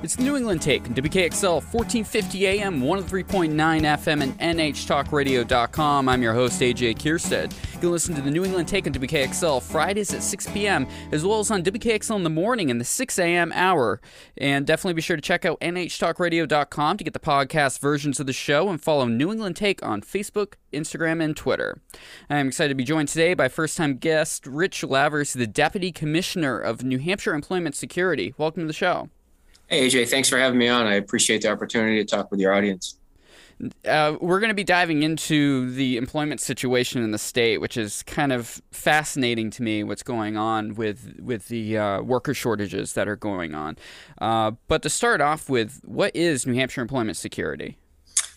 It's the New England Take WKXL 1450 AM, 103.9 FM, and NHTalkRadio.com. I'm your host, AJ Kierstead. You can listen to the New England Take on WKXL Fridays at 6 p.m., as well as on WKXL in the morning in the 6 a.m. hour. And definitely be sure to check out NHTalkRadio.com to get the podcast versions of the show and follow New England Take on Facebook, Instagram, and Twitter. I'm excited to be joined today by first time guest Rich Lavers, the Deputy Commissioner of New Hampshire Employment Security. Welcome to the show. Hey, AJ, thanks for having me on. I appreciate the opportunity to talk with your audience. Uh, we're going to be diving into the employment situation in the state, which is kind of fascinating to me. What's going on with with the uh, worker shortages that are going on. Uh, but to start off with, what is New Hampshire Employment Security?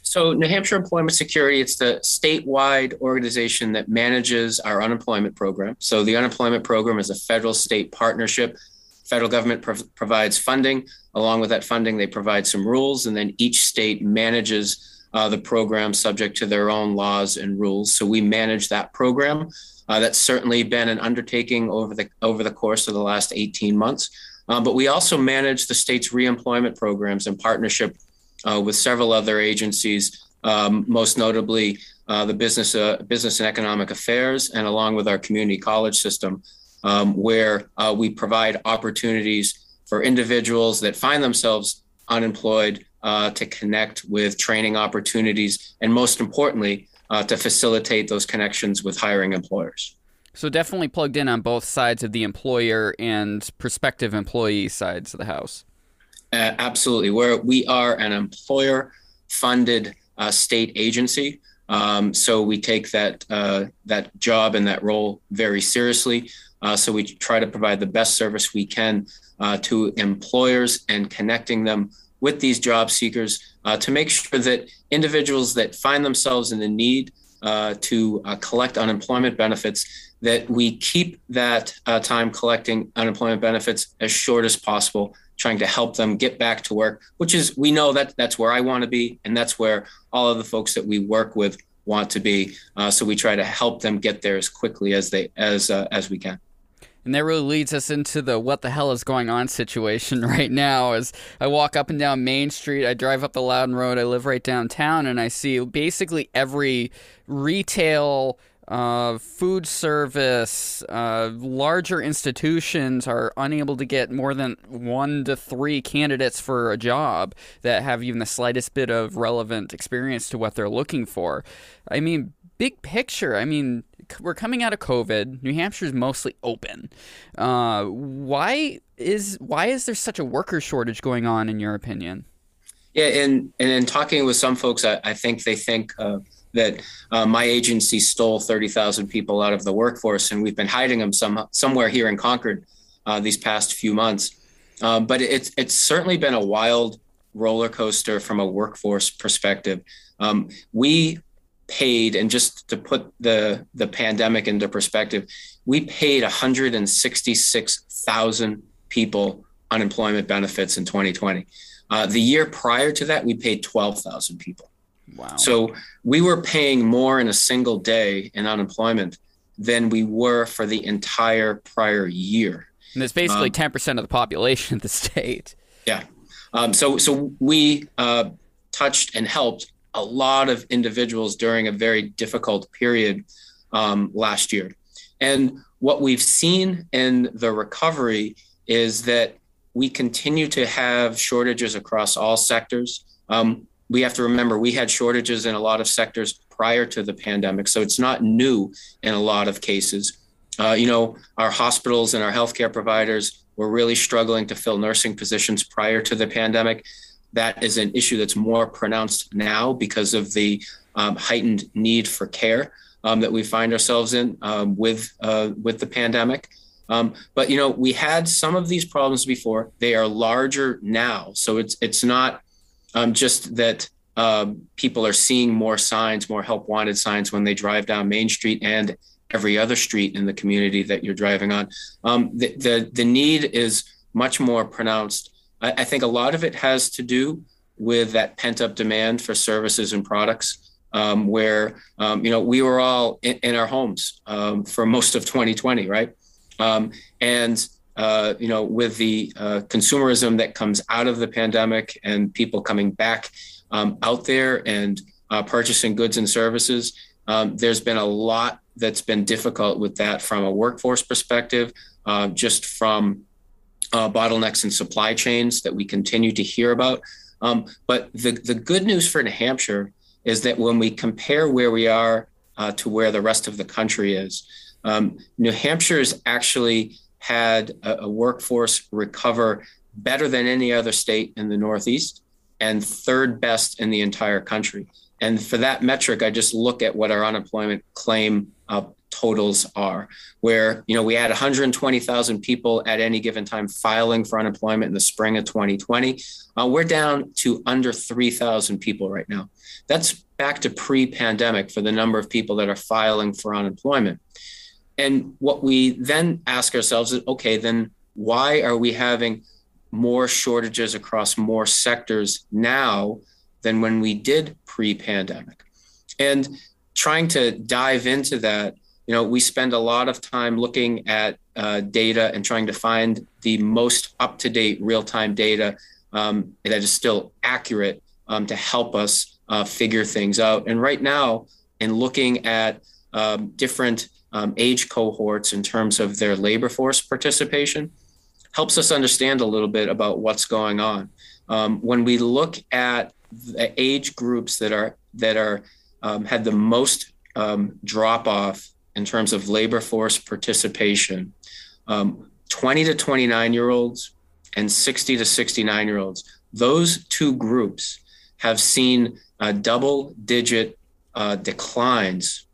So, New Hampshire Employment Security, it's the statewide organization that manages our unemployment program. So, the unemployment program is a federal state partnership federal government pro- provides funding. Along with that funding, they provide some rules, and then each state manages uh, the program subject to their own laws and rules. So we manage that program. Uh, that's certainly been an undertaking over the over the course of the last 18 months. Uh, but we also manage the state's reemployment programs in partnership uh, with several other agencies, um, most notably uh, the Business uh, Business and Economic Affairs, and along with our community college system um, where uh, we provide opportunities for individuals that find themselves unemployed uh, to connect with training opportunities, and most importantly, uh, to facilitate those connections with hiring employers. So, definitely plugged in on both sides of the employer and prospective employee sides of the house. absolutely. Where we are an employer funded uh, state agency. Um, so we take that uh, that job and that role very seriously. Uh, so we try to provide the best service we can uh, to employers and connecting them with these job seekers uh, to make sure that individuals that find themselves in the need uh, to uh, collect unemployment benefits that we keep that uh, time collecting unemployment benefits as short as possible trying to help them get back to work which is we know that that's where i want to be and that's where all of the folks that we work with want to be. So we try to help them get there as quickly as they as as we can and that really leads us into the what the hell is going on situation right now. As I walk up and down Main Street, I drive up the Loudon Road, I live right downtown, and I see basically every retail, uh, food service, uh, larger institutions are unable to get more than one to three candidates for a job that have even the slightest bit of relevant experience to what they're looking for. I mean, big picture, I mean, we're coming out of COVID. New Hampshire's mostly open. Uh, why is why is there such a worker shortage going on, in your opinion? Yeah, and and in talking with some folks, I, I think they think uh, that uh, my agency stole thirty thousand people out of the workforce, and we've been hiding them some somewhere here in Concord uh, these past few months. Uh, but it's it's certainly been a wild roller coaster from a workforce perspective. Um, we paid, and just to put the the pandemic into perspective, we paid 166,000 people unemployment benefits in 2020. Uh, the year prior to that, we paid 12,000 people. Wow. So we were paying more in a single day in unemployment than we were for the entire prior year. And that's basically um, 10% of the population of the state. Yeah. Um, so, so we uh, touched and helped a lot of individuals during a very difficult period um, last year. And what we've seen in the recovery is that we continue to have shortages across all sectors. Um, we have to remember we had shortages in a lot of sectors prior to the pandemic, so it's not new in a lot of cases. Uh, you know, our hospitals and our healthcare providers were really struggling to fill nursing positions prior to the pandemic that is an issue that's more pronounced now because of the um, heightened need for care um, that we find ourselves in um, with uh, with the pandemic. Um, but you know, we had some of these problems before. They are larger now, so it's it's not um, just that um, people are seeing more signs, more help wanted signs when they drive down Main Street and every other street in the community that you're driving on. the, the the need is much more pronounced I, I think a lot of it has to do with that pent up demand for services and products. Um, where um, you know we were all in, in our homes um, for most of 2020, right? Um, and uh, you know, with the uh, consumerism that comes out of the pandemic and people coming back um, out there and uh, purchasing goods and services, um, there's been a lot that's been difficult with that from a workforce perspective, uh, just from uh, bottlenecks in supply chains that we continue to hear about. Um, but the, the good news for New Hampshire is that when we compare where we are uh, to where the rest of the country is, um, New Hampshire's actually had a, a, workforce recover better than any other state in the Northeast and third best in the entire country. And for that metric, I just look at what our unemployment claim uh, totals are, where you know we had 120,000 people at any given time filing for unemployment in the spring of 2020. Uh, we're down to under 3,000 people right now. That's back to pre-pandemic for the number of people that are filing for unemployment. And what we then ask ourselves is, okay, then why are we having more shortages across more sectors now than when we did pre-pandemic? And trying to dive into that you know, we spend a lot of time looking at uh, data and trying to find the most up to date real time data um, that is still accurate um, to help us uh, figure things out. And right now, in looking at um, different um, age cohorts in terms of their labor force participation, helps us understand a little bit about what's going on. Um, when we look at the age groups that are that are um, had the most drop off in terms of labor force participation, um, 20 to 29 year olds and 60 to 69 year olds, those two groups have seen uh, double digit uh, declines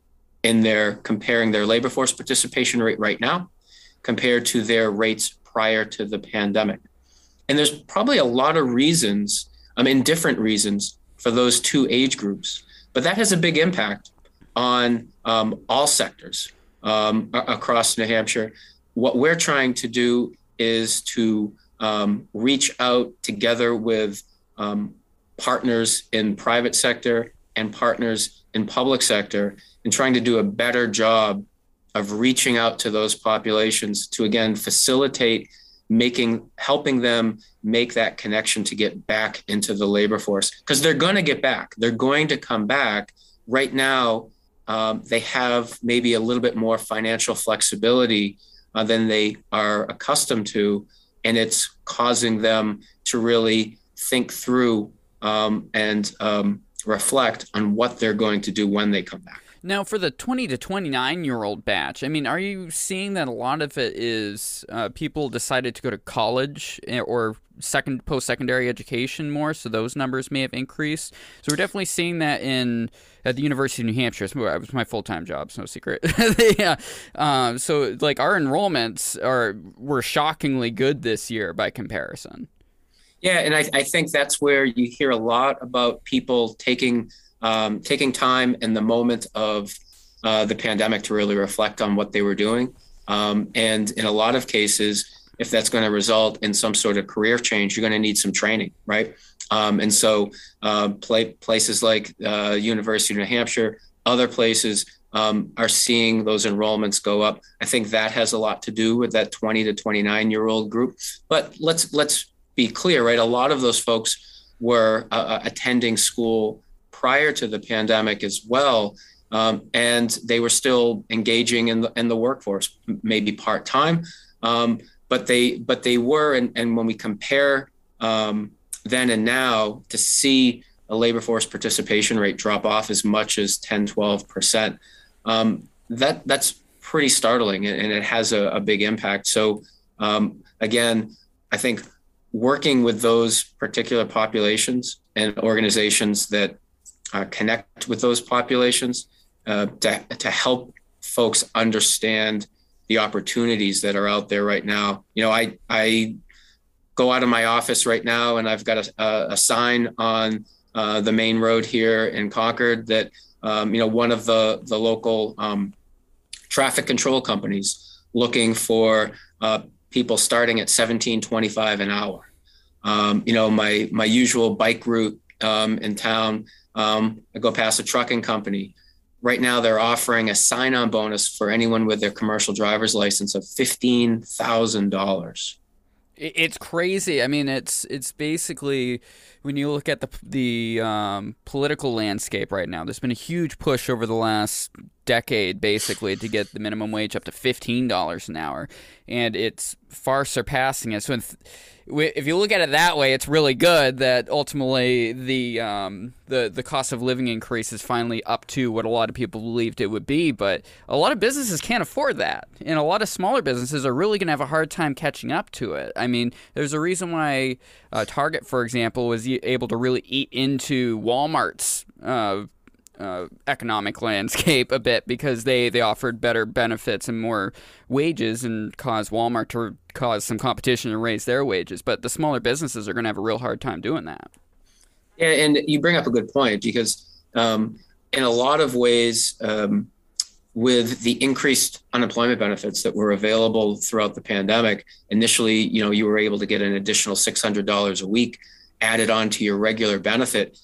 in their comparing their labor force participation rate right now compared to their rates prior to the pandemic. And there's probably a lot of reasons, I mean, different reasons for those two age groups, but that has a big impact on um, all sectors um, across New Hampshire. What we're trying to do is to um, reach out together with um, partners in private sector and partners in public sector and trying to do a better job of reaching out to those populations to again facilitate making helping them make that connection to get back into the labor force. Because they're going to get back. They're going to come back. Right now um, they have maybe a little bit more financial flexibility uh, than they are accustomed to. And it's causing them to really think through um, and um, reflect on what they're going to do when they come back. Now, for the 20 to 29 year old batch, I mean, are you seeing that a lot of it is uh, people decided to go to college eh, or second post secondary education more, so those numbers may have increased. So we're definitely seeing that in at the University of New Hampshire. It was my full time job, it's no secret. yeah, um, so like our enrollments are were shockingly good this year by comparison. Yeah, and I, I think that's where you hear a lot about people taking um, taking time in the moment of uh, the pandemic to really reflect on what they were doing. Um, and in a lot of cases, if that's going to result in some sort of career change, you're going to need some training, right? Um, and so, uh, play, places like uh, University of New Hampshire, other places um, are seeing those enrollments go up. I think that has a lot to do with that 20 to 29 year old group. But let's let's be clear, right? A lot of those folks were uh, uh attending school prior to the pandemic as well. Um, and they were still engaging in the in the workforce, maybe part time, um, but they but they were. And, and when we compare um, then and now, to see a labor force participation rate drop off as much as 10, 12 percent, um, that that's pretty startling, and, it has a, a big impact. So um, again, I think working with those particular populations and organizations that uh, connect with those populations uh, to, to help folks understand the opportunities that are out there right now. You know, I, I go out of my office right now and I've got a, a sign on uh, the main road here in Concord that, um, you know, one of the, the local um, traffic control companies looking for uh, people starting at 1725 an hour. Um, you know, my, my usual bike route um, in town um, I go past a trucking company right now they're offering a sign-on bonus for anyone with their commercial driver's license of fifteen thousand dollars. It's crazy. I mean, it's it's basically when you look at the the um, political landscape right now. There's been a huge push over the last decade, basically, to get the minimum wage up to fifteen dollars an hour, and it's far surpassing it. So. If you look at it that way, it's really good that ultimately the um, the the cost of living increase is finally up to what a lot of people believed it would be. But a lot of businesses can't afford that, and a lot of smaller businesses are really going to have a hard time catching up to it. I mean, there's a reason why uh, Target, for example, was able to really eat into Walmart's uh, uh, economic landscape a bit because they, they offered better benefits and more wages and caused Walmart to cause some competition and raise their wages. But the smaller businesses are going to have a real hard time doing that. Yeah, and you bring up a good point because um, in a lot of ways, um, with the increased unemployment benefits that were available throughout the pandemic, initially, you know, you were able to get an additional six hundred dollars a week added on to your regular benefit.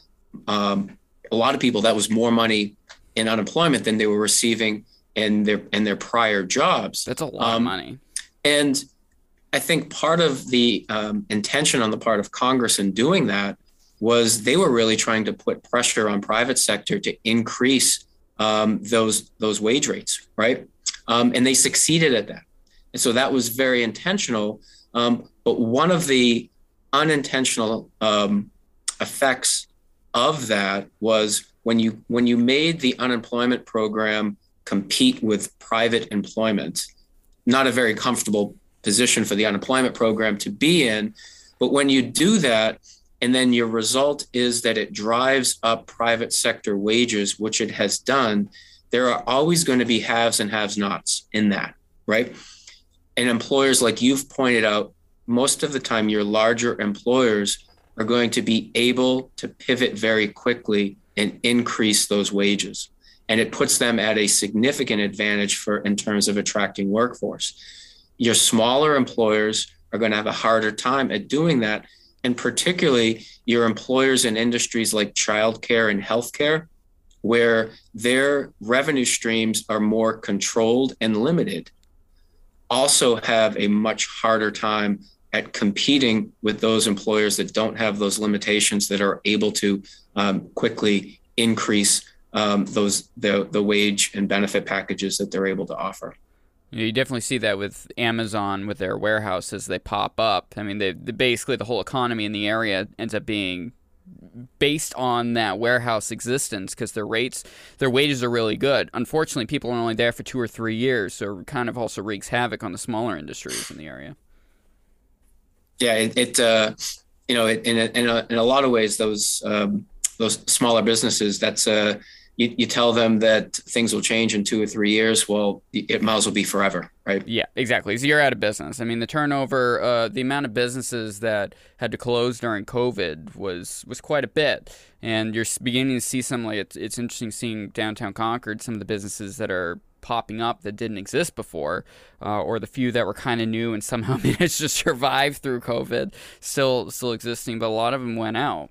Um, a lot of people that was more money in unemployment than they were receiving in their in their prior jobs. That's a lot um, of money. And I think part of the um, intention on the part of Congress in doing that was they were really trying to put pressure on private sector to increase um, those those wage rates, right? Um, and they succeeded at that. And so that was very intentional. Um, but one of the unintentional um, effects of that was when you when you made the unemployment program compete with private employment not a very comfortable position for the unemployment program to be in. But when you do that and then your result is that it drives up private sector wages which it has done there are always going to be haves and haves nots in that right? And employers like you've pointed out most of the time your larger employers are going to be able to pivot very quickly and increase those wages. And it puts them at a significant advantage for in terms of attracting workforce. Your smaller employers are going to have a harder time at doing that. And particularly your employers in industries like childcare and healthcare, where their revenue streams are more controlled and limited, also have a much harder time at competing with those employers that don't have those limitations that are able to um, quickly increase um, those the the wage and benefit packages that they're able to offer. You definitely see that with Amazon with their warehouses they pop up. I mean, they, they basically the whole economy in the area ends up being based on that warehouse existence because their rates, their wages are really good. Unfortunately, people are only there for two or three years, so it kind of also wreaks havoc on the smaller industries in the area yeah, it, it uh, you know, in a, in a, in a lot of ways, those um, those smaller businesses, that's uh, you, you tell them that things will change in two or three years. Well, it might as well be forever, right? Yeah, exactly. So you're out of business. I mean, the turnover, uh, the amount of businesses that had to close during COVID was was quite a bit, and you're beginning to see some like it's, it's interesting seeing downtown Concord, some of the businesses that are popping up that didn't exist before, uh, or the few that were kind of new and somehow managed to survive through COVID, still still existing, but a lot of them went out.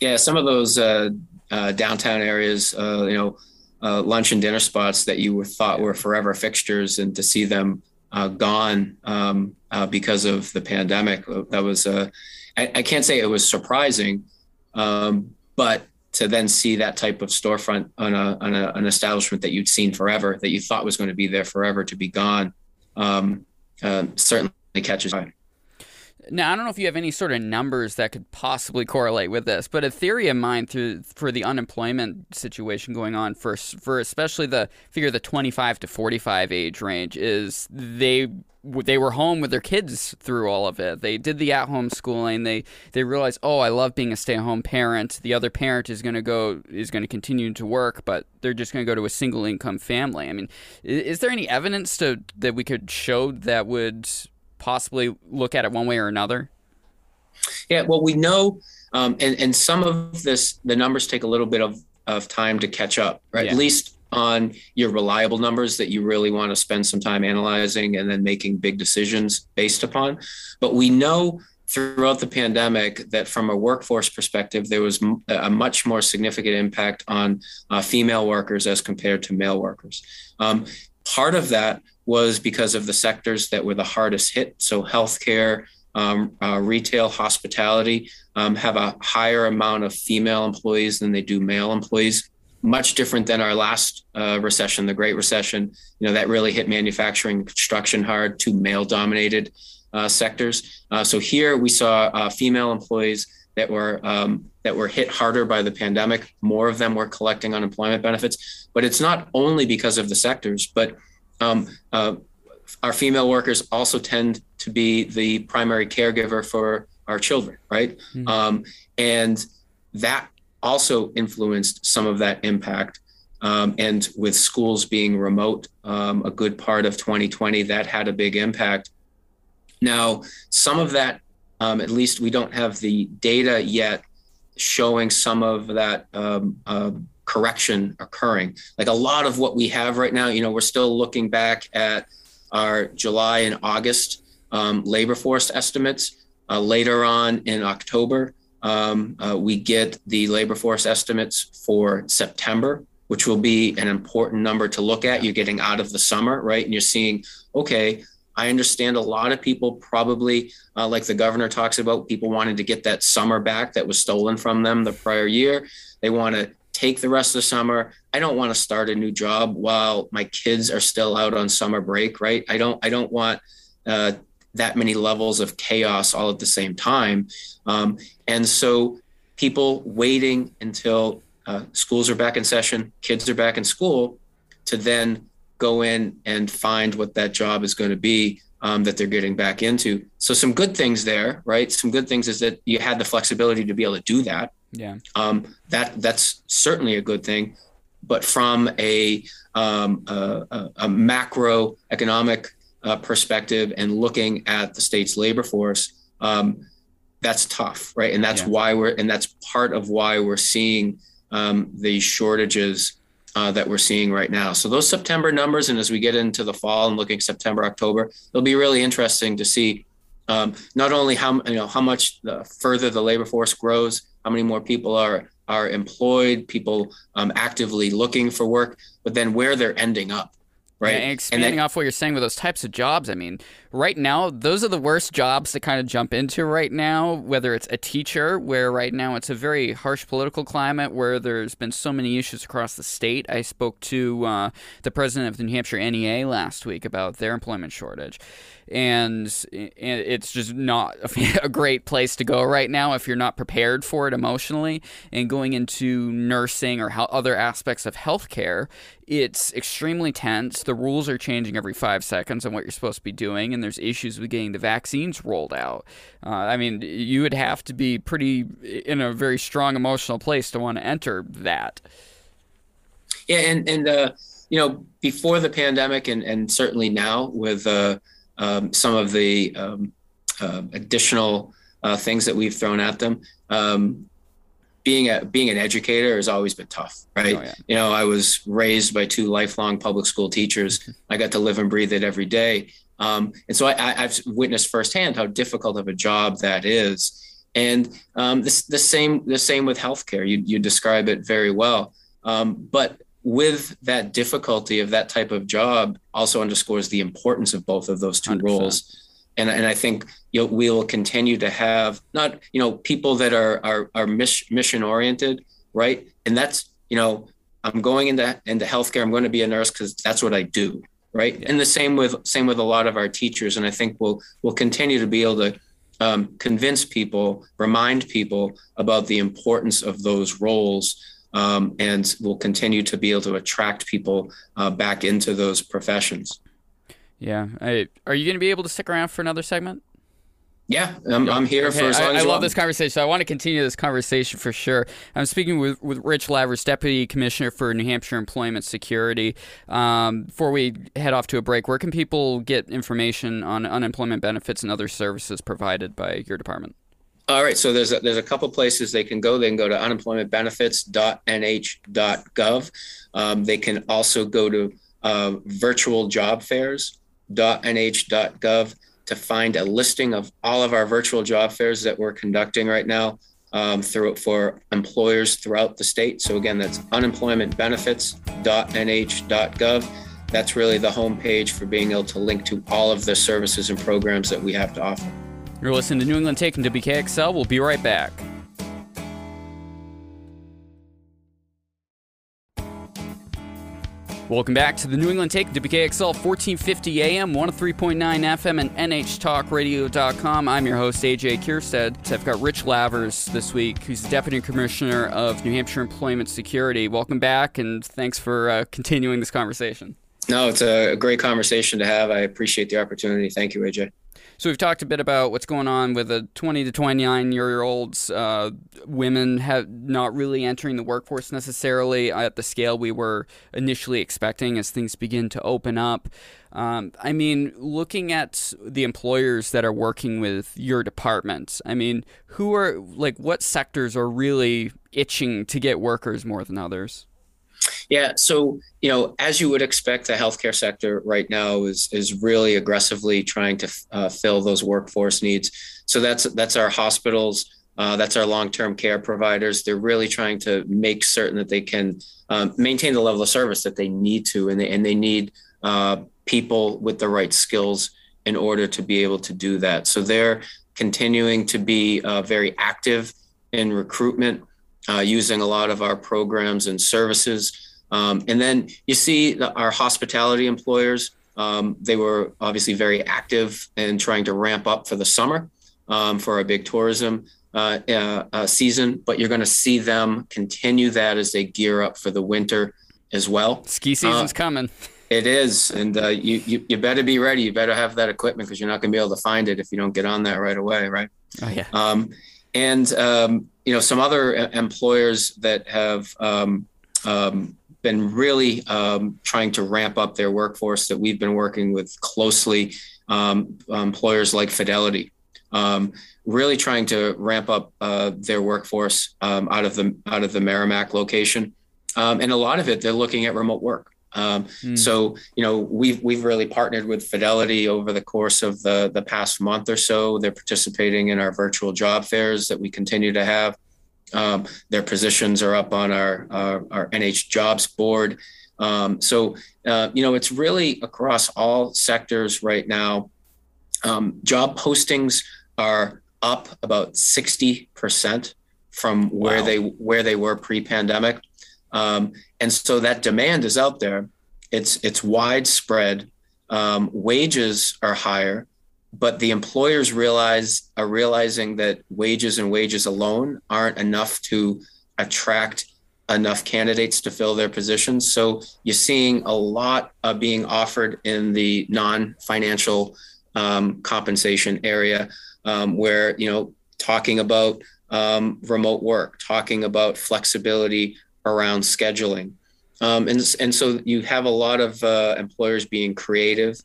Yeah, some of those uh, uh, downtown areas, uh, you know, uh, lunch and dinner spots that you were thought were forever fixtures, and to see them uh, gone um, because of the pandemic, that was. I, I, can't say it was surprising, um, but to then see that type of storefront on, a, on a, an establishment that you'd seen forever, that you thought was going to be there forever, to be gone, um, uh, certainly catches eye. Now, I don't know if you have any sort of numbers that could possibly correlate with this, but a theory of mine through for the unemployment situation going on for for especially the figure the 25 to 45 age range is they they were home with their kids through all of it. They did the at-home schooling. They they realized, "Oh, I love being a stay-at-home parent." The other parent is going to go is going to continue to work, but they're just going to go to a single income family. I mean, is, is there any evidence to that we could show that would possibly look at it one way or another? Yeah, well, we know, um, and and some of this, the numbers take a little bit of of time to catch up, right? Yeah. At least on your reliable numbers that you really want to spend some time analyzing and then making big decisions based upon. But we know throughout the pandemic that from a workforce perspective, there was a much more significant impact on uh, female workers as compared to male workers. Um, part of that was because of the sectors that were the hardest hit. So, healthcare, um, uh, retail, hospitality um, have a higher amount of female employees than they do male employees. Much different than our last uh, recession, the Great Recession. You know that really hit manufacturing, construction hard, two male-dominated uh, sectors. Uh, so here we saw uh, female employees that were um, that were hit harder by the pandemic. More of them were collecting unemployment benefits, but it's not only because of the sectors, but um, uh, our female workers also tend to be the primary caregiver for our children, right? Mm-hmm. Um, and that also influenced some of that impact. Um, and with schools being remote, um, a good part of 2020, that had a big impact. Now, some of that, um, at least we don't have the data yet showing some of that um, uh, correction occurring. Like a lot of what we have right now, you know, we're still looking back at our July and August um, labor force estimates. Uh, later on in October, um, uh, we get the labor force estimates for September, which will be an important number to look at. You're getting out of the summer, right? And you're seeing, okay, I understand a lot of people probably, uh, like the governor talks about, people wanted to get that summer back that was stolen from them the prior year. They want to take the rest of the summer. I don't want to start a new job while my kids are still out on summer break, right? I don't. I don't want uh, that many levels of chaos all at the same time. Um, and so, people waiting until uh, schools are back in session, kids are back in school, to then go in and find what that job is going to be um, that they're getting back into. So some good things there, right? Some good things is that you had the flexibility to be able to do that. Yeah. Um, that that's certainly a good thing, but from a um, a, a, a macroeconomic uh, perspective and looking at the state's labor force, um, that's tough, right? And that's yeah. why we're and that's part of why we're seeing um, the shortages uh, that we're seeing right now. So those September numbers, and as we get into the fall and looking September, October, it'll be really interesting to see um, not only how you know how much the further the labor force grows, how many more people are are employed, people um, actively looking for work, but then where they're ending up right? and expanding and then, off what you're saying with those types of jobs, I mean, right now, those are the worst jobs to kind of jump into right now, whether it's a teacher, where right now it's a very harsh political climate where there's been so many issues across the state. I spoke to uh, the president of the New Hampshire NEA last week about their employment shortage and it's just not a great place to go right now if you're not prepared for it emotionally. And going into nursing or other aspects of healthcare, it's extremely tense. The rules are changing every five seconds on what you're supposed to be doing, and there's issues with getting the vaccines rolled out. Uh, I mean, you would have to be pretty in a very strong emotional place to want to enter that. Yeah, and and uh, you know, before the pandemic, and and certainly now with uh, um, some of the um, uh, additional uh, things that we've thrown at them. Um, being a being an educator has always been tough, right? Oh, yeah. You know, I was raised by two lifelong public school teachers. I got to live and breathe it every day, um, and so I, have witnessed firsthand how difficult of a job that is. And um, this, the same the same with healthcare. You you describe it very well. Um, but with that difficulty of that type of job also underscores the importance of both of those 2 100%. roles and, and I think you know, we will continue to have not you know people that are are, are mission oriented right and that's you know I'm going into into healthcare I'm going to be a nurse because that's what I do right yeah. and the same with same with a lot of our teachers and I think we'll we'll continue to be able to um, convince people remind people about the importance of those roles um, and will continue to be able to attract people uh, back into those professions. Yeah. I, are you going to be able to stick around for another segment? Yeah, I'm, I'm here okay. for as long I, as I love this conversation. So I want to continue this conversation for sure. I'm speaking with, with Rich Lavers, Deputy Commissioner for New Hampshire Employment Security. Um, before we head off to a break, where can people get information on unemployment benefits and other services provided by your department? All right, so there's a, there's a couple places they can go. They can go to unemploymentbenefits.nh.gov. Um, they can also go to uh, virtualjobfairs.nh.gov to find a listing of all of our virtual job fairs that we're conducting right now um, through for employers throughout the state. So again, that's unemploymentbenefits.nh.gov. That's really the homepage for being able to link to all of the services and programs that we have to offer. You're listening to New England Take and WKXL. We'll be right back. Welcome back to the New England Take, WKXL 1450 AM, 103.9 FM, and NHTalkRadio.com. I'm your host, AJ Kierstead. I've got Rich Lavers this week, who's the Deputy Commissioner of New Hampshire Employment Security. Welcome back, and thanks for uh, continuing this conversation. No, it's a great conversation to have. I appreciate the opportunity. Thank you, AJ. So we've talked a bit about what's going on with the 20 to 29 year olds. Uh, women have not really entering the workforce necessarily at the scale we were initially expecting as things begin to open up. Um, I mean, looking at the employers that are working with your department, I mean, who are like what sectors are really itching to get workers more than others? Yeah. So, you know, as you would expect, the healthcare sector right now is is really aggressively trying to uh, fill those workforce needs. So that's that's our hospitals, uh, that's our long-term care providers. They're really trying to make certain that they can um, maintain the level of service that they need to, and they and they need uh, people with the right skills in order to be able to do that. So they're continuing to be uh, very active in recruitment uh, using a lot of our programs and services. Um, and then you see the, our hospitality employers. Um, they were obviously very active in trying to ramp up for the summer um, for our big tourism uh, uh, uh season, but you're going to see them continue that as they gear up for the winter as well. Ski season's uh, coming. It is, and uh, you, you you better be ready. You better have that equipment because you're not going to be able to find it if you don't get on that right away, right? Oh yeah. Um, and um, you know some other employers that have um, um, been really um, trying to ramp up their workforce that we've been working with closely. Um, employers like Fidelity, um, really trying to ramp up uh, their workforce out of the out of the Merrimack location, and a lot of it they're looking at remote work. Um, mm. So you know we've we've really partnered with Fidelity over the course of the the past month or so. They're participating in our virtual job fairs that we continue to have. Um, their positions are up on our our, our NH Jobs board. Um, so uh, you know it's really across all sectors right now. Um, job postings are up about sixty percent from where wow. they where they were pre-pandemic. Um, and so that demand is out there. It's it's widespread. Um, wages are higher, but the employers realize are realizing that wages and wages alone aren't enough to attract enough candidates to fill their positions. So you're seeing a lot of being offered in the non-financial um, compensation area, um, where you know talking about um, remote work, talking about flexibility around scheduling. Um, and, and so you have a lot of uh, employers being creative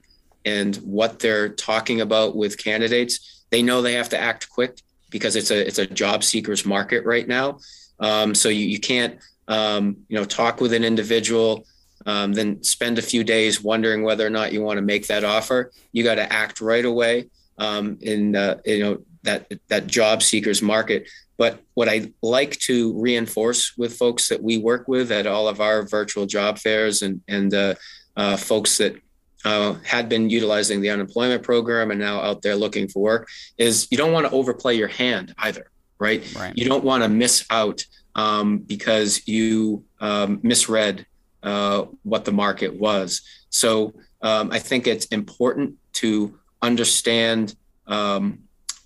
and what they're talking about with candidates. They know they have to act quick because it's a it's a job seekers market right now. Um, so you, you can't um, you know talk with an individual, um, then spend a few days wondering whether or not you want to make that offer. You got to act right away um, in uh, you know that that job seekers market. But what I like to reinforce with folks that we work with at all of our virtual job fairs and, and uh, uh, folks that uh, had been utilizing the unemployment program and now out there looking for work is you don't want to overplay your hand either, right? right. You don't want to miss out um, because you um, misread uh, what the market was. So um, I think it's important to understand um,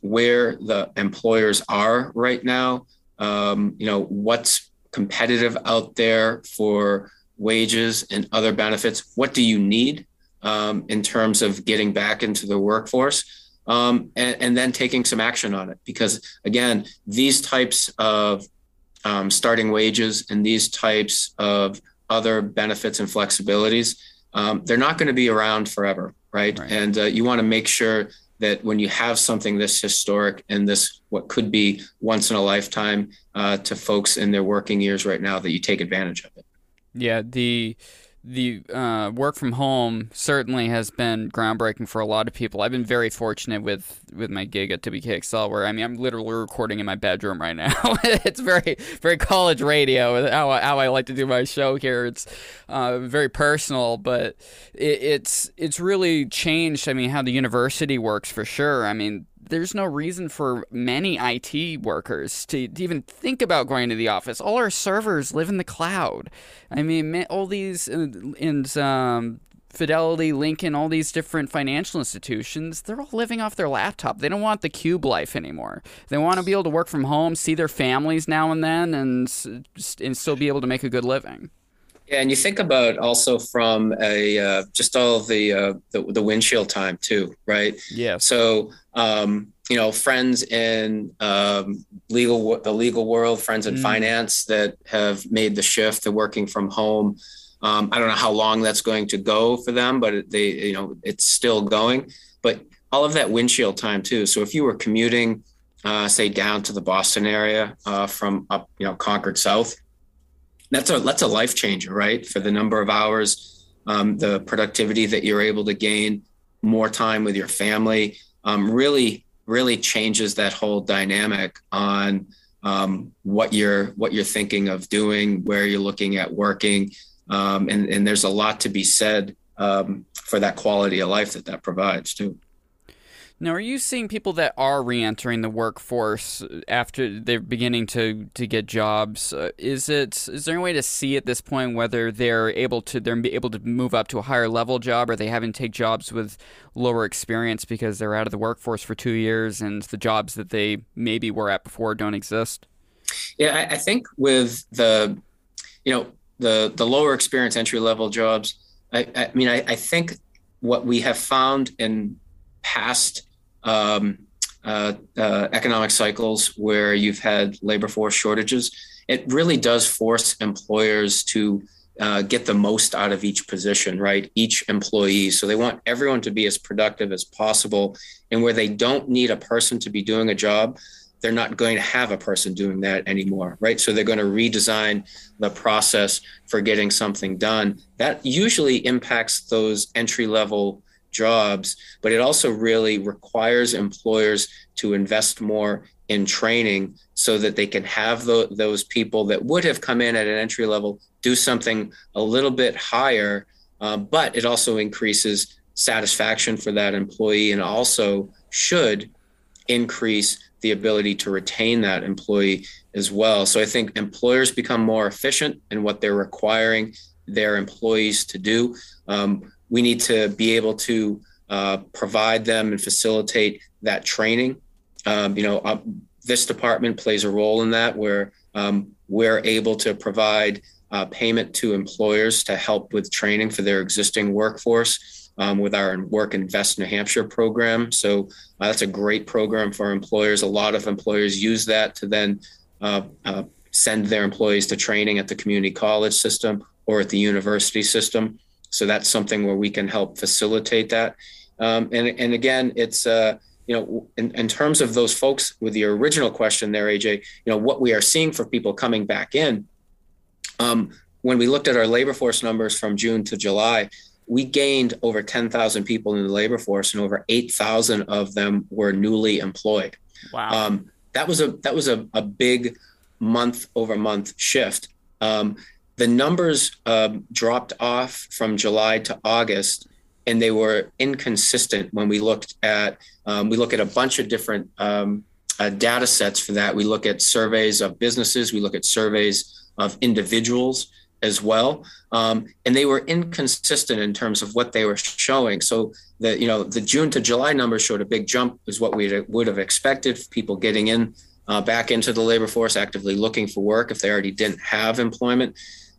where the employers are right now. Um, you know, what's competitive out there for wages and other benefits? What do you need um, in terms of getting back into the workforce? Um, and, and, then taking some action on it. Because again, these types of um, starting wages and these types of other benefits and flexibilities, um, they're not going to be around forever, right? right. And uh, you want to make sure that when you have something this historic and this what could be once in a lifetime uh, to folks in their working years right now that you take advantage of it. Yeah the the uh, work from home certainly has been groundbreaking for a lot of people. I've been very fortunate with with my gig at WKXL, where I mean I'm literally recording in my bedroom right now. it's very very college radio. How I, how I like to do my show here. It's uh, very personal, but it, it's it's really changed. I mean how the university works for sure. I mean there's no reason for many IT workers to, to, even think about going to the office. All our servers live in the cloud. I mean, all these in, uh, um, Fidelity, Lincoln, all these different financial institutions, they're all living off their laptop. They don't want the cube life anymore. They want to be able to work from home, see their families now and then, and and still be able to make a good living. Yeah, and you think about also from a uh, just all the, uh, the, the windshield time too, right? Yeah. So um, you know, friends in um, legal the legal world, friends in mm. finance that have made the shift to working from home. Um, I don't know how long that's going to go for them, but they you know it's still going. But all of that windshield time too. So if you were commuting, uh, say down to the Boston area uh, from up you know Concord South that's a that's a life changer, right? For the number of hours, um, the productivity that you're able to gain, more time with your family, um, really really changes that whole dynamic on um, what you're what you're thinking of doing, where you're looking at working, um, and and there's a lot to be said um, for that quality of life that that provides too. Now, are you seeing people that are re-entering the workforce after they're beginning to, to get jobs? Uh, is it is there any way to see at this point whether they're able to they're able to move up to a higher level job, or they having to take jobs with lower experience because they're out of the workforce for two years and the jobs that they maybe were at before don't exist? Yeah, I, I think with the you know the the lower experience entry level jobs, I, I mean I, I think what we have found in past um, uh, uh, economic cycles where you've had labor force shortages, it really does force employers to uh, get the most out of each position, right? Each employee. So they want everyone to be as productive as possible. And where they don't need a person to be doing a job, they're not going to have a person doing that anymore, right? So they're going to redesign the process for getting something done. That usually impacts those entry level jobs, but it also really requires employers to invest more in training so that they can have the, those people that would have come in at an entry level do something a little bit higher. Uh, but it also increases satisfaction for that employee and also should increase the ability to retain that employee as well. So I think employers become more efficient in what they're requiring their employees to do. Um, we need to be able to uh, provide them and facilitate that training. Um, you know, uh, this department plays a role in that where um, we're able to provide uh, payment to employers to help with training for their existing workforce um, with our Work Invest New Hampshire program. So uh, that's a great program for employers. A lot of employers use that to then uh, uh, send their employees to training at the community college system or at the university system. So that's something where we can help facilitate that. Um, and, and again, it's, uh, you know, in, in terms of those folks with your original question there, AJ, you know, what we are seeing for people coming back in, um, when we looked at our labor force numbers from June to July, we gained over 10,000 people in the labor force and over 8,000 of them were newly employed. Wow. Um, that was a, that was a, a big month over month shift. Um, the numbers um, dropped off from July to August, and they were inconsistent when we looked at um, we look at a bunch of different um, uh, data sets for that. We look at surveys of businesses, we look at surveys of individuals as well, um, and they were inconsistent in terms of what they were showing. So the you know the June to July numbers showed a big jump, is what we would have expected. People getting in uh, back into the labor force, actively looking for work if they already didn't have employment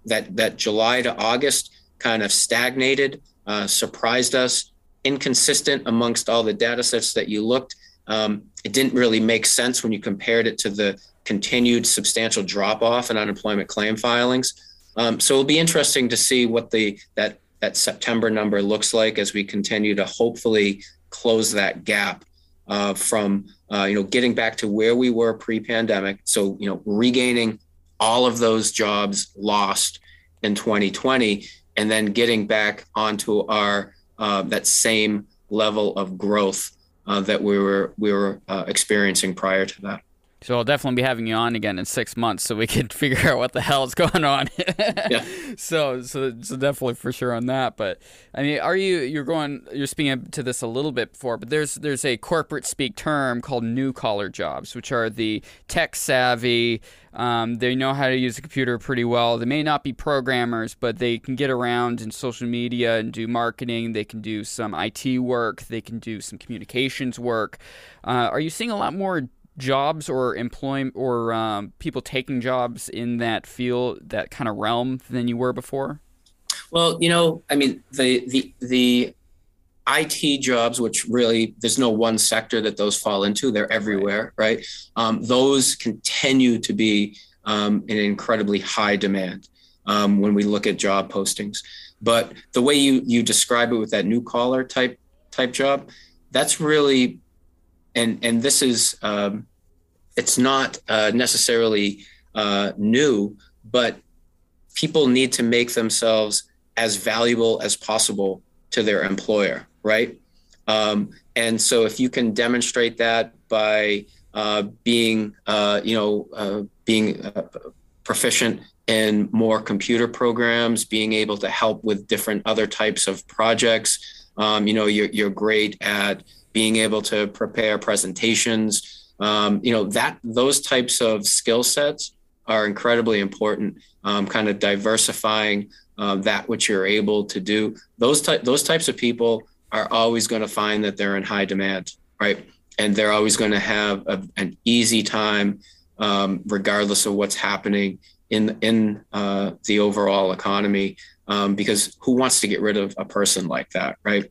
that that July to August kind of stagnated, uh, surprised us, inconsistent amongst all the data sets that you looked. Um, it didn't really make sense when you compared it to the continued substantial drop off in unemployment claim filings. Um, so it'll be interesting to see what the that that September number looks like as we continue to hopefully close that gap uh, from uh, you know getting back to where we were pre-pandemic. So you know regaining all of those jobs lost in 2020 and then getting back onto our uh, that same level of growth uh, that we were we were uh, experiencing prior to that. So I'll definitely be having you on again in six months so we can figure out what the hell is going on. yeah. So, so, so definitely for sure on that. But I mean, are you you're going you're speaking to this a little bit before, but there's there's a corporate speak term called new collar jobs, which are the tech savvy. Um, they know how to use a computer pretty well. They may not be programmers, but they can get around in social media and do marketing. They can do some IT work. They can do some communications work. Uh, are you seeing a lot more jobs or employment or um, people taking jobs in that field, that kind of realm, than you were before? Well, you know, I mean, the the the IT jobs, which really there's no one sector that those fall into; they're everywhere, right? Um, those continue to be um, in incredibly high demand um, when we look at job postings. But the way you you describe it with that new collar type type job, that's really and and this is um, it's not uh, necessarily uh, new, but people need to make themselves as valuable as possible to their employer, right? Um, and so if you can demonstrate that by uh, being, uh, you know, uh, being uh, proficient in more computer programs, being able to help with different other types of projects, um, you know, you're, you're great at being able to prepare presentations. Um, you know that those types of skill sets are incredibly important. Um, kind of diversifying uh, that which you're able to do. Those type those types of people are always going to find that they're in high demand, right? And they're always going to have a, an easy time, um, regardless of what's happening in in uh, the overall economy. Um, because who wants to get rid of a person like that, right?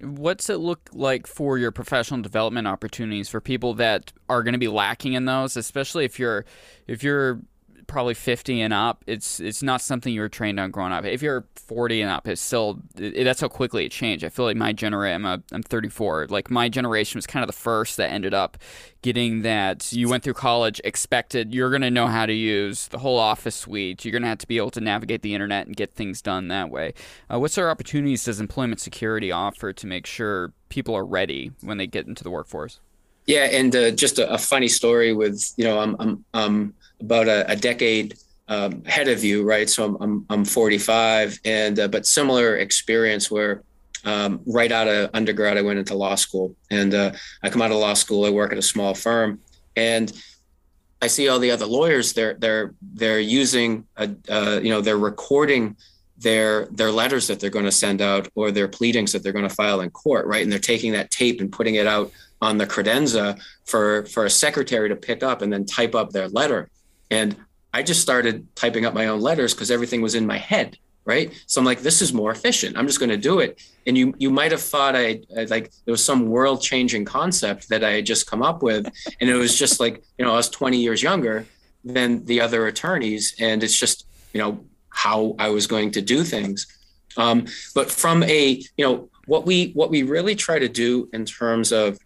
What's it look like for your professional development opportunities for people that are going to be lacking in those, especially if you're if you're probably 50 and up, it's it's not something you were trained on growing up. If you're 40 and up, it's still it, that's how quickly it changed. I feel like my generation, I'm, I'm 34, like my generation was kind of the first that ended up getting that. You went through college, expected you're going to know how to use the whole Office suite. You're going to have to be able to navigate the internet and get things done that way. Uh, what sort of opportunities does employment security offer to make sure people are ready when they get into the workforce? Yeah, and uh, just a, a, funny story with you know I'm I'm, I'm about a, a decade um, ahead of you, right? So I'm I'm, I'm 45, and uh, but similar experience where um, right out of undergrad I went into law school, and uh, I come out of law school. I work at a small firm, and I see all the other lawyers. They're they're they're using a, uh, you know they're recording their their letters that they're going to send out or their pleadings that they're going to file in court, right? And they're taking that tape and putting it out on the credenza for for a secretary to pick up and then type up their letter. And I just started typing up my own letters because everything was in my head, right? So I'm like, this is more efficient. I'm just going to do it. And you you might have thought I, I like there was some world changing concept that I had just come up with, and it was just like you know I was 20 years younger than the other attorneys, and it's just you know how I was going to do things. Um, but from a you know what we what we really try to do in terms of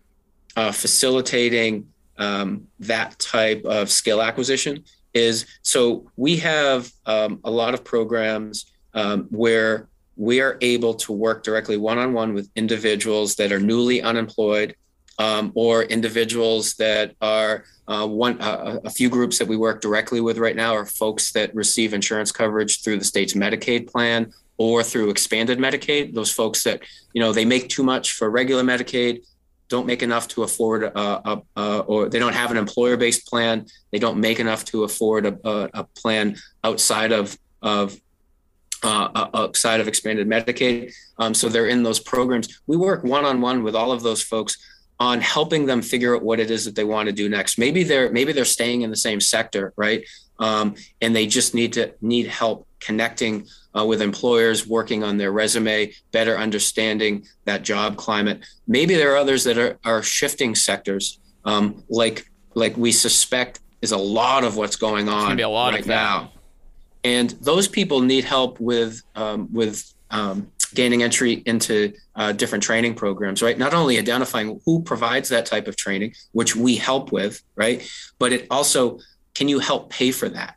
uh, facilitating um, that type of skill acquisition is so we have um, a lot of programs um, where we are able to work directly one-on-one with individuals that are newly unemployed um, or individuals that are uh, one uh, a few groups that we work directly with right now are folks that receive insurance coverage through the state's medicaid plan or through expanded medicaid. Those folks that you know they make too much for regular medicaid don't make enough to afford a, a, a, or they don't have an employer-based plan. They don't make enough to afford a, a plan outside of of uh, uh, outside of expanded Medicaid. Um, so they're in those programs. We work one-on-one with all of those folks on helping them figure out what it is that they want to do next. Maybe they're maybe they're staying in the same sector, right? Um, and they just need to need help connecting uh, with employers, working on their resume, better understanding that job climate. Maybe there are others that are, are shifting sectors, um, like like we suspect is a lot of what's going on right now. And those people need help with um, with um, gaining entry into uh, different training programs, right? Not only identifying who provides that type of training, which we help with, right, but it also can you help pay for that?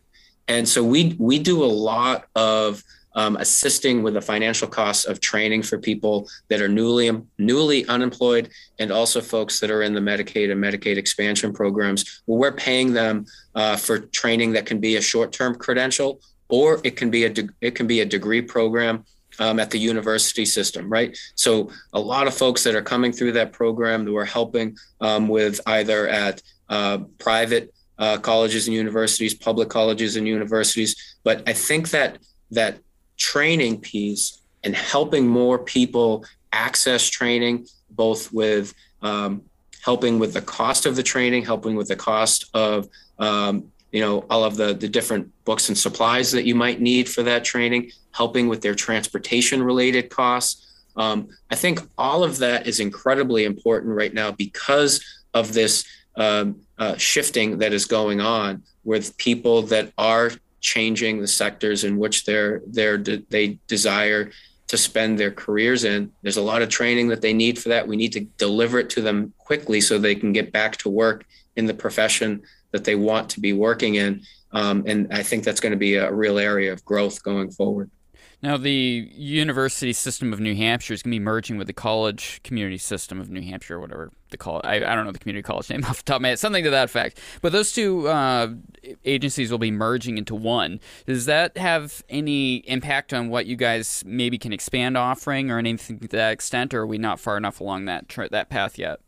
And so we we do a lot of um, assisting with the financial costs of training for people that are newly newly unemployed and also folks that are in the Medicaid and Medicaid expansion programs. Well, we're paying them uh, for training that can be a short-term credential or it can be a de- it can be a degree program um, at the university system, right? So a lot of folks that are coming through that program that we're helping um, with either at uh, private uh, colleges and universities, public colleges and universities. But I think that that training piece and helping more people access training, both with um, helping with the cost of the training, helping with the cost of um, you know all of the the different books and supplies that you might need for that training, helping with their transportation related costs. Um, I think all of that is incredibly important right now because of this um, uh, shifting that is going on with people that are changing the sectors in which they're, they're de- they desire to spend their careers in. There's a lot of training that they need for that. We need to deliver it to them quickly so they can get back to work in the profession that they want to be working in. Um, and I think that's going to be a real area of growth going forward. Now, the university system of New Hampshire is going to be merging with the college community system of New Hampshire, or whatever the call. I, I don't know the community college name off the top of my head, something to that effect. But those two uh, agencies will be merging into one. Does that have any impact on what you guys maybe can expand offering or anything to that extent, or are we not far enough along that that path yet?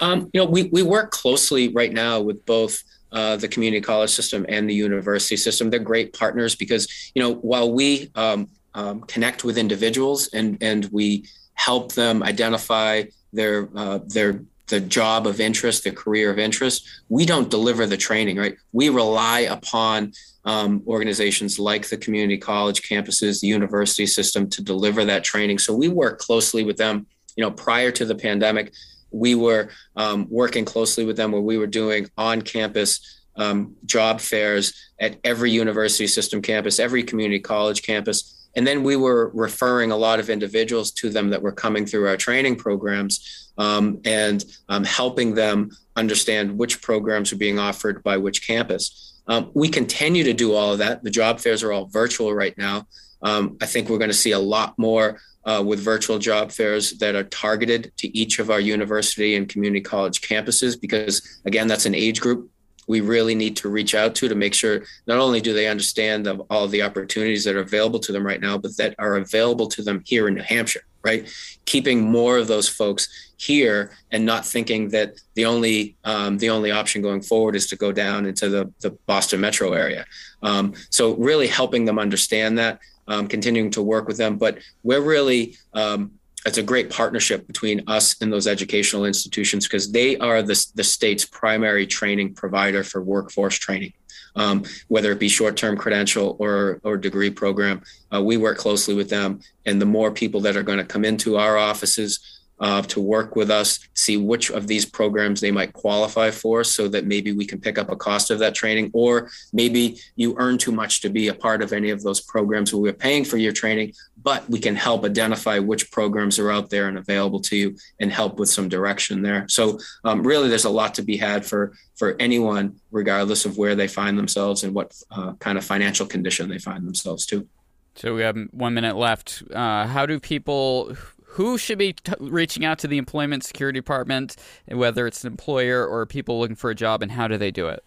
Um, you know, we, we work closely right now with both uh, the community college system and the university system. They're great partners because, you know, while we um, um, connect with individuals and and we help them identify their uh, their the job of interest, the career of interest. We don't deliver the training, right? We rely upon um, organizations like the community college campuses, the university system to deliver that training. So we work closely with them. You know, prior to the pandemic, we were um, working closely with them where we were doing on-campus um, job fairs at every university system campus, every community college campus and then we were referring a lot of individuals to them that were coming through our training programs um, and um, helping them understand which programs are being offered by which campus. Um, we continue to do all of that. The job fairs are all virtual right now. Um, I think we're going to see a lot more uh, with virtual job fairs that are targeted to each of our university and community college campuses because, again, that's an age group we really need to reach out to to make sure not only do they understand all the opportunities that are available to them right now, but that are available to them here in New Hampshire, right? Keeping more of those folks here and not thinking that the only um, the only option going forward is to go down into the, the Boston metro area. Um, so really helping them understand that, um, continuing to work with them, but we're really um, it's a great partnership between us and those educational institutions because they are the, the state's primary training provider for workforce training. Um, whether it be short-term credential or or degree program, uh, we work closely with them. And the more people that are going to come into our offices, uh, to work with us, see which of these programs they might qualify for so that maybe we can pick up a cost of that training, or maybe you earn too much to be a part of any of those programs where we're paying for your training, but we can help identify which programs are out there and available to you and help with some direction there. So um, really, there's a lot to be had for for anyone, regardless of where they find themselves and what uh, kind of financial condition they find themselves to. So we have one minute left. Uh, how do people who should be t- reaching out to the Employment Security Department, whether it's an employer or people looking for a job, and how do they do it?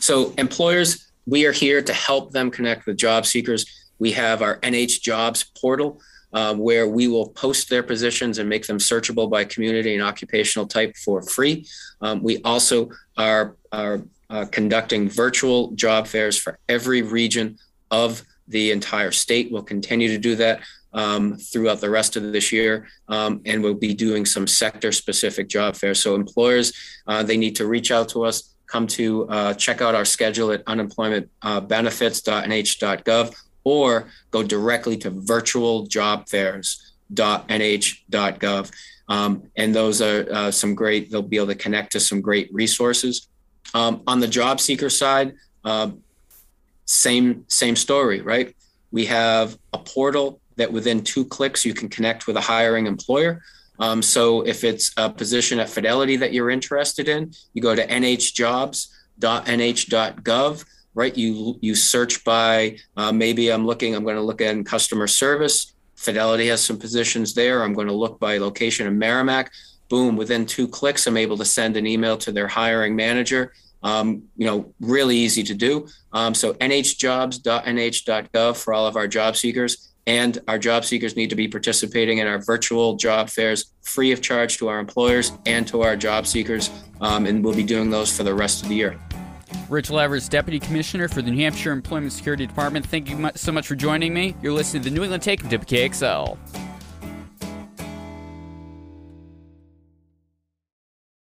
So, employers, we are here to help them connect with job seekers. We have our NH Jobs portal. Um, where we will post their positions and make them searchable by community and occupational type for free. Um, we also are, are uh, conducting virtual job fairs for every region of the entire state. We'll continue to do that um, throughout the rest of this year. Um, and we'll be doing some sector specific job fairs. So employers, uh, they need to reach out to us, come to uh, check out our schedule at unemploymentbenefits.nh.gov or go directly to virtualjobfairs.nh.gov. Um, and those are uh, some great, they'll be able to connect to some great resources. Um, on the job seeker side, uh, same same story, right? We have a portal that within two clicks you can connect with a hiring employer. Um, so if it's a position at Fidelity that you're interested in, you go to nhjobs.nh.gov. right? You you search by uh, maybe I'm looking. I'm going to look at customer service. Fidelity has some positions there. I'm going to look by location in Merrimack. Boom! Within two clicks, I'm able to send an email to their hiring manager. Um, you know, really easy to do. Um, so nhjobs.nh.gov for all of our job seekers. And our job seekers need to be participating in our virtual job fairs free of charge to our employers and to our job seekers. Um, and we'll be doing those for the rest of the year. Rich Lavers, Deputy Commissioner for the New Hampshire Employment Security Department. Thank you so much for joining me. You're listening to the New England Take WKXL.